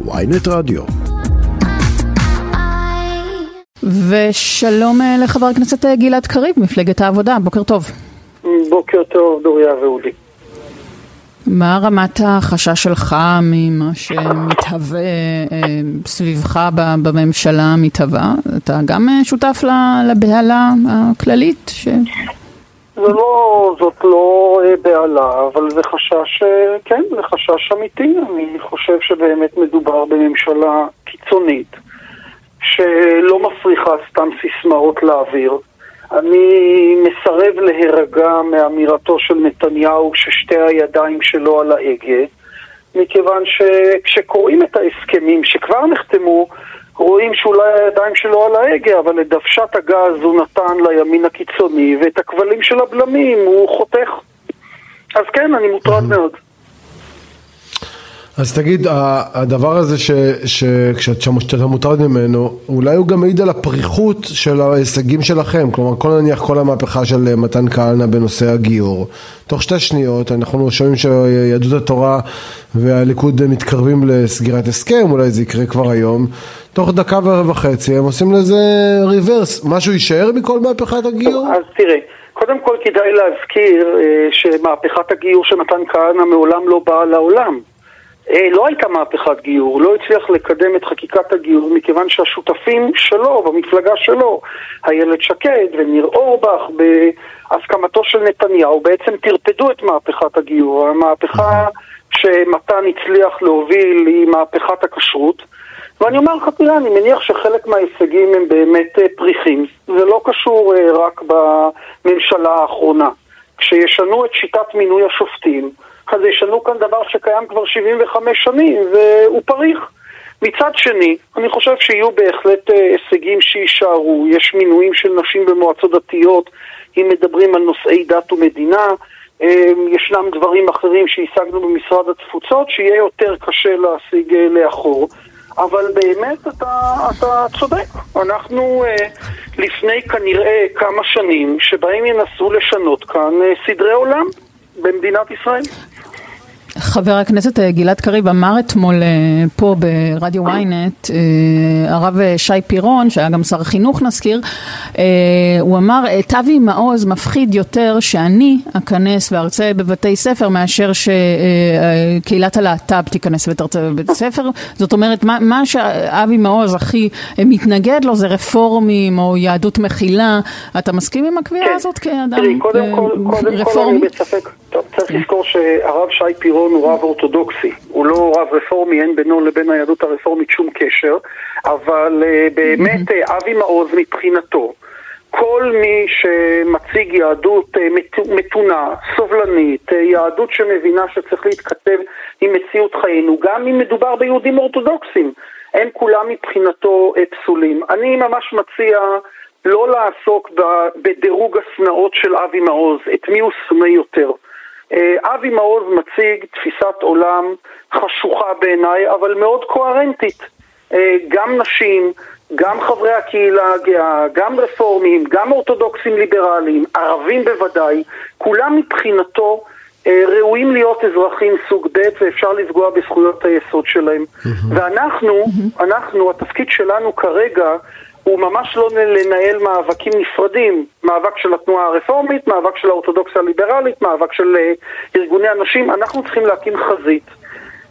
ויינט רדיו. ושלום אה, לחבר הכנסת אה, גלעד קריב, מפלגת העבודה, בוקר טוב. בוקר טוב, דוריה ואודי. מה רמת החשש שלך ממה שמתהווה אה, סביבך בממשלה המתהווה? אתה גם שותף לבהלה הכללית? ש... זה לא, זאת לא בהלה, אבל זה חשש, כן, זה חשש אמיתי. אני חושב שבאמת מדובר בממשלה קיצונית, שלא מפריחה סתם סיסמאות לאוויר. אני מסרב להירגע מאמירתו של נתניהו ששתי הידיים שלו על ההגה, מכיוון שכשקוראים את ההסכמים שכבר נחתמו, רואים שאולי הידיים שלו על ההגה, אבל את דוושת הגז הוא נתן לימין הקיצוני, ואת הכבלים של הבלמים הוא חותך. אז כן, אני מוטרד מאוד. אז תגיד, הדבר הזה שכשאתה מוטרד ממנו, אולי הוא גם מעיד על הפריחות של ההישגים שלכם, כלומר כל נניח כל המהפכה של מתן כהנא בנושא הגיור, תוך שתי שניות אנחנו שומעים שיהדות התורה והליכוד מתקרבים לסגירת הסכם, אולי זה יקרה כבר היום, תוך דקה וחצי הם עושים לזה ריברס, משהו יישאר מכל מהפכת הגיור? אז תראה, קודם כל כדאי להזכיר אה, שמהפכת הגיור של מתן כהנא מעולם לא באה לעולם. אה, לא הייתה מהפכת גיור, לא הצליח לקדם את חקיקת הגיור מכיוון שהשותפים שלו, במפלגה שלו, איילת שקד וניר אורבך, בהסכמתו של נתניהו, בעצם טרפדו את מהפכת הגיור. המהפכה שמתן הצליח להוביל היא מהפכת הכשרות. ואני אומר לך, תראה, אני מניח שחלק מההישגים הם באמת אה, פריחים. זה לא קשור אה, רק בממשלה האחרונה. כשישנו את שיטת מינוי השופטים, אז ישנו כאן דבר שקיים כבר 75 שנים, והוא פריך. מצד שני, אני חושב שיהיו בהחלט אה, הישגים שיישארו. יש מינויים של נשים במועצות דתיות, אם מדברים על נושאי דת ומדינה. ישנם דברים אחרים שהשגנו במשרד התפוצות, שיהיה יותר קשה להשיג לאחור. אבל באמת אתה, אתה צודק. אנחנו אה, לפני כנראה כמה שנים שבהם ינסו לשנות כאן אה, סדרי עולם במדינת ישראל. חבר הכנסת אה, גלעד קריב אמר אתמול אה, פה ברדיו ynet, אה, הרב שי פירון, שהיה גם שר החינוך נזכיר, הוא אמר, את אבי מעוז מפחיד יותר שאני אכנס וארצה בבתי ספר מאשר שקהילת הלהט"ב תיכנס ותרצה בבית ספר. זאת אומרת, מה, מה שאבי מעוז הכי מתנגד לו זה רפורמים או יהדות מכילה. אתה מסכים עם הקביעה כן. הזאת כאדם רפורמי? קודם כל, קודם כל אני בספק. צריך לזכור שהרב שי פירון הוא רב אורתודוקסי, הוא לא רב רפורמי, אין בינו לבין היהדות הרפורמית שום קשר, אבל uh, באמת uh, אבי מעוז מבחינתו, כל מי שמציג יהדות uh, מתונה, סובלנית, יהדות שמבינה שצריך להתכתב עם מציאות חיינו, גם אם מדובר ביהודים אורתודוקסים, הם כולם מבחינתו פסולים. אני ממש מציע לא לעסוק בדירוג השנאות של אבי מעוז, את מי הוא שונא יותר. אה, אבי מעוז מציג תפיסת עולם חשוכה בעיניי, אבל מאוד קוהרנטית. אה, גם נשים, גם חברי הקהילה הגאה, גם רפורמים, גם אורתודוקסים ליברליים, ערבים בוודאי, כולם מבחינתו אה, ראויים להיות אזרחים סוג ב' ואפשר לפגוע בזכויות היסוד שלהם. ואנחנו, אנחנו, התפקיד שלנו כרגע הוא ממש לא לנהל מאבקים נפרדים, מאבק של התנועה הרפורמית, מאבק של האורתודוקסיה הליברלית, מאבק של אה, ארגוני הנשים, אנחנו צריכים להקים חזית.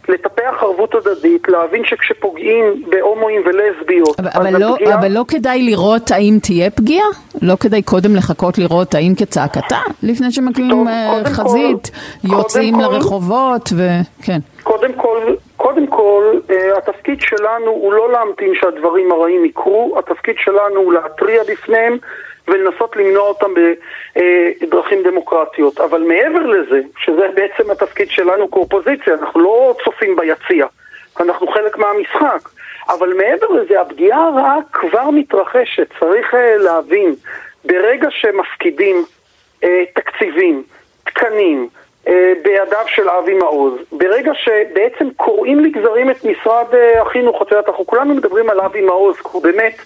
לטפח ערבות הדדית, להבין שכשפוגעים בהומואים ולסביות, אבל, אבל, לא, הפגיעה... אבל לא כדאי לראות האם תהיה פגיעה? לא כדאי קודם לחכות לראות האם כצעקתה? לפני שמקימים אה, חזית, כל, יוצאים כל, לרחובות וכן. קודם כל, קודם כל, uh, התפקיד שלנו הוא לא להמתין שהדברים הרעים יקרו, התפקיד שלנו הוא להתריע בפניהם ולנסות למנוע אותם בדרכים דמוקרטיות. אבל מעבר לזה, שזה בעצם התפקיד שלנו כאופוזיציה, אנחנו לא צופים ביציע, אנחנו חלק מהמשחק. אבל מעבר לזה, הפגיעה הרעה כבר מתרחשת, צריך uh, להבין, ברגע שמפקידים uh, תקציבים, תקנים, אה, בידיו של אבי מעוז. ברגע שבעצם קוראים לגזרים את משרד אה, החינוך, את יודעת, אנחנו כולנו מדברים על אבי מעוז, כי הוא באמת,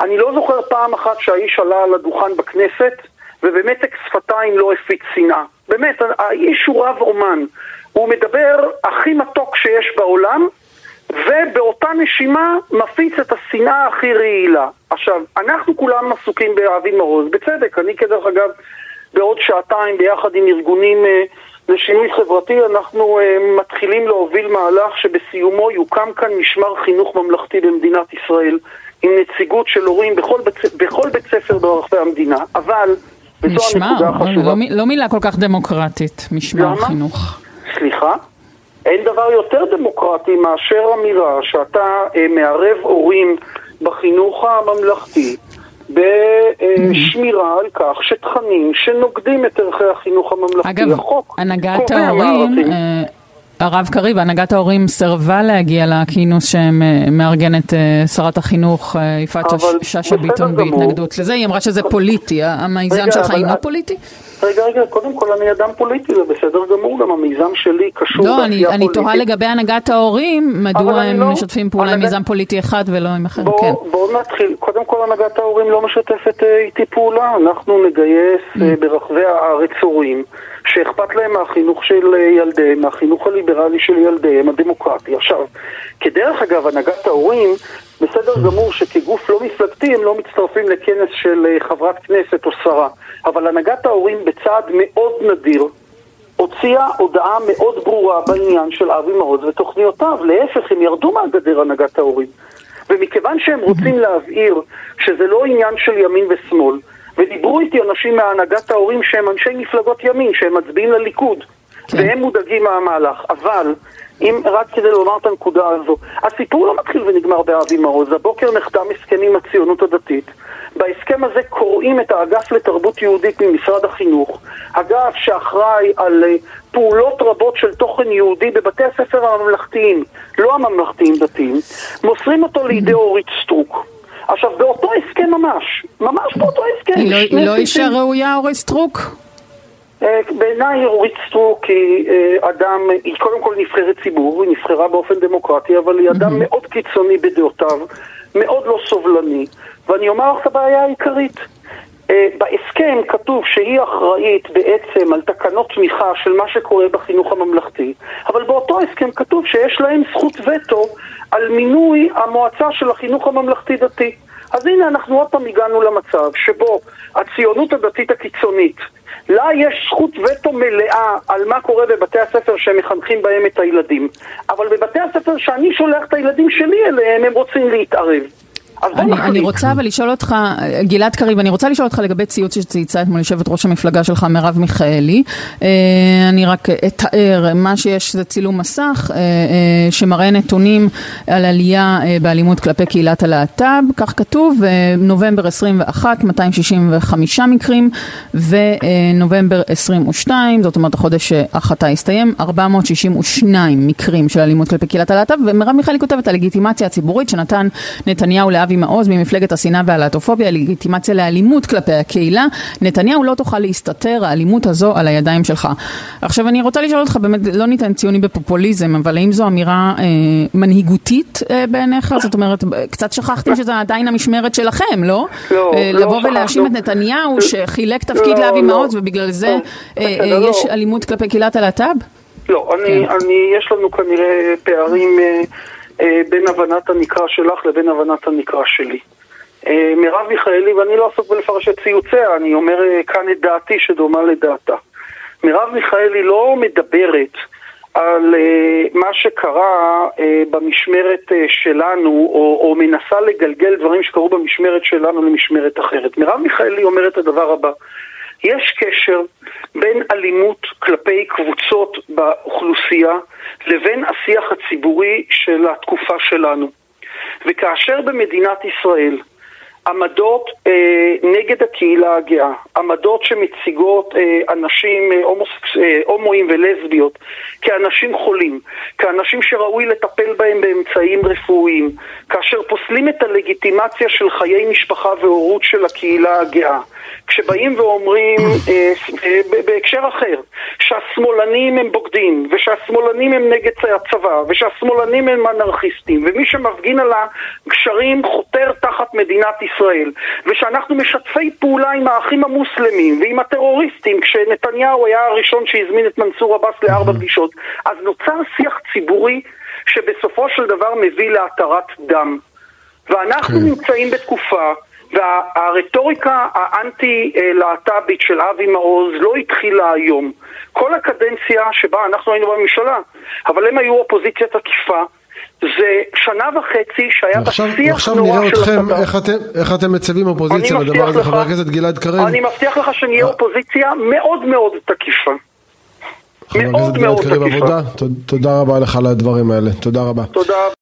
אני לא זוכר פעם אחת שהאיש עלה על הדוכן בכנסת ובמתק שפתיים לא הפיץ שנאה. באמת, האיש הוא רב אומן. הוא מדבר הכי מתוק שיש בעולם, ובאותה נשימה מפיץ את השנאה הכי רעילה. עכשיו, אנחנו כולם עסוקים באבי מעוז, בצדק, אני כדרך אגב בעוד שעתיים ביחד עם ארגונים אה, לשינוי חברתי אנחנו אה, מתחילים להוביל מהלך שבסיומו יוקם כאן משמר חינוך ממלכתי במדינת ישראל עם נציגות של הורים בכל בית, בכל בית ספר ברחבי המדינה, אבל וזו הנקודה החשובה. לא, לא מילה כל כך דמוקרטית, משמר למה? חינוך. סליחה? אין דבר יותר דמוקרטי מאשר אמירה שאתה אה, מערב הורים בחינוך הממלכתי בשמירה על כך שתכנים שנוגדים את ערכי החינוך הממלכתי, אגב, החוק הנהגת ההורים, הרב קריב, הנהגת ההורים סירבה להגיע לכינוס שמארגנת אה, שרת החינוך יפעת שאשא ביטון בהתנגדות לזה, היא אמרה שזה פוליטי, המיזם שלך אינו פוליטי? רגע, רגע, קודם כל אני אדם פוליטי, זה בסדר גמור, גם המיזם שלי קשור לא, אני, פוליטית. אני תוהה לגבי הנהגת ההורים, מדוע הם לא, משתפים פעולה עם מיזם פוליטי אחד ולא עם אחר, בוא, כן. בואו נתחיל, קודם כל הנהגת ההורים לא משתפת אה, איתי פעולה, אנחנו נגייס mm. אה, ברחבי הארץ הורים שאכפת להם מהחינוך של אה, ילדיהם, מהחינוך הליברלי של ילדיהם, הדמוקרטי. עכשיו, כדרך אגב, הנהגת ההורים בסדר גמור שכגוף לא מפלגתי הם לא מצטרפים לכנס של אה, חברת כנסת או שרה, אבל הנהגת ההורים בצעד מאוד נדיר הוציאה הודעה מאוד ברורה בעניין של אבי מעוז ותוכניותיו. להפך, הם ירדו מהגדר הנהגת ההורים. ומכיוון שהם רוצים להבהיר שזה לא עניין של ימין ושמאל, ודיברו איתי אנשים מהנהגת ההורים שהם אנשי מפלגות ימין, שהם מצביעים לליכוד, כן. והם מודאגים מהמהלך, אבל אם רק כדי לומר את הנקודה הזו, הסיפור לא מתחיל ונגמר באבי מעוז, הבוקר נחתם הסכם עם הציונות הדתית. בהסכם הזה קורעים את האגף לתרבות יהודית ממשרד החינוך, אגף שאחראי על אה, פעולות רבות של תוכן יהודי בבתי הספר הממלכתיים, לא הממלכתיים דתיים, מוסרים אותו לידי אורית סטרוק. עכשיו, באותו הסכם ממש, ממש באותו הסכם. היא לא, לא אישה ראויה, אורית סטרוק? אה, בעיניי אורית סטרוק היא אה, אדם, היא קודם כל נבחרת ציבור, היא נבחרה באופן דמוקרטי, אבל היא אדם מאוד קיצוני בדעותיו, מאוד לא סובלני, ואני אומר לך את הבעיה העיקרית. אה, בהסכם כתוב שהיא אחראית בעצם על תקנות תמיכה של מה שקורה בחינוך הממלכתי, אבל באותו הסכם כתוב שיש להם זכות וטו על מינוי המועצה של החינוך הממלכתי-דתי. אז הנה אנחנו עוד פעם הגענו למצב שבו הציונות הדתית הקיצונית לה יש זכות וטו מלאה על מה קורה בבתי הספר שהם מחנכים בהם את הילדים. אבל בבתי הספר שאני שולח את הילדים שלי אליהם, הם רוצים להתערב. אני, אני רוצה אבל לשאול אותך, גלעד קריב, אני רוצה לשאול אותך לגבי ציוץ שצייצה אתמול יושבת ראש המפלגה שלך, מרב מיכאלי. אה, אני רק אתאר, מה שיש זה צילום מסך אה, אה, שמראה נתונים על עלייה באלימות כלפי קהילת הלהט"ב, כך כתוב, נובמבר 21, 265 מקרים, ונובמבר 22, זאת אומרת החודש החטא הסתיים, 462 מקרים של אלימות כלפי קהילת הלהט"ב, ומרב מיכאלי כותבת הלגיטימציה הציבורית שנתן נתניהו לאבי אבי מעוז ממפלגת השנאה והלהטופוביה, לגיטימציה לאלימות כלפי הקהילה. נתניהו לא תוכל להסתתר, האלימות הזו על הידיים שלך. עכשיו אני רוצה לשאול אותך, באמת לא ניתן ציוני בפופוליזם, אבל האם זו אמירה אה, מנהיגותית אה, בעיניך? זאת אומרת, קצת שכחתם שזה עדיין המשמרת שלכם, לא? לא, אה, לא לבוא ולהאשים את נתניהו שחילק תפקיד לא, לאבי לא. מעוז ובגלל זה לא, אה, אה, לא. יש אלימות כלפי קהילת הלהט"ב? לא, אני, כן. אני, יש לנו כנראה פערים... אה, בין הבנת הנקרא שלך לבין הבנת הנקרא שלי. אה, מרב מיכאלי, ואני לא עסוק בלפרש את ציוציה, אני אומר אה, כאן את דעתי שדומה לדעתה. מרב מיכאלי לא מדברת על מה שקרה במשמרת שלנו, או, או מנסה לגלגל דברים שקרו במשמרת שלנו למשמרת אחרת. מרב מיכאלי אומרת את הדבר הבא, יש קשר בין אלימות כלפי קבוצות באוכלוסייה לבין השיח הציבורי של התקופה שלנו. וכאשר במדינת ישראל עמדות אה, נגד הקהילה הגאה, עמדות שמציגות אה, אנשים אה, הומוסקס, אה, הומואים ולסביות כאנשים חולים, כאנשים שראוי לטפל בהם באמצעים רפואיים, כאשר פוסלים את הלגיטימציה של חיי משפחה והורות של הקהילה הגאה, כשבאים ואומרים אה, אה, בהקשר אחר שהשמאלנים הם בוגדים ושהשמאלנים הם נגד הצבא ושהשמאלנים הם אנרכיסטים ומי שמפגין על הגשרים חותר תחת מדינת ישראל ושאנחנו משתפי פעולה עם האחים המוסלמים ועם הטרוריסטים כשנתניהו היה הראשון שהזמין את מנסור עבאס לארבע פגישות אז נוצר שיח ציבורי שבסופו של דבר מביא להתרת דם. ואנחנו כן. נמצאים בתקופה והרטוריקה האנטי-להט"בית של אבי מעוז לא התחילה היום. כל הקדנציה שבה אנחנו היינו בממשלה, אבל הם היו אופוזיציה תקיפה. זה שנה וחצי שהיה בשיח נורא של אתכם, עכשיו איך אתם, איך אתם מציבים אופוזיציה לדבר הזה, חבר הכנסת גלעד קריב? אני מבטיח לך שנהיה אה. אופוזיציה מאוד מאוד תקיפה. חבר הכנסת גלעד קריב עבודה, תודה רבה לך על הדברים האלה, תודה רבה. תודה.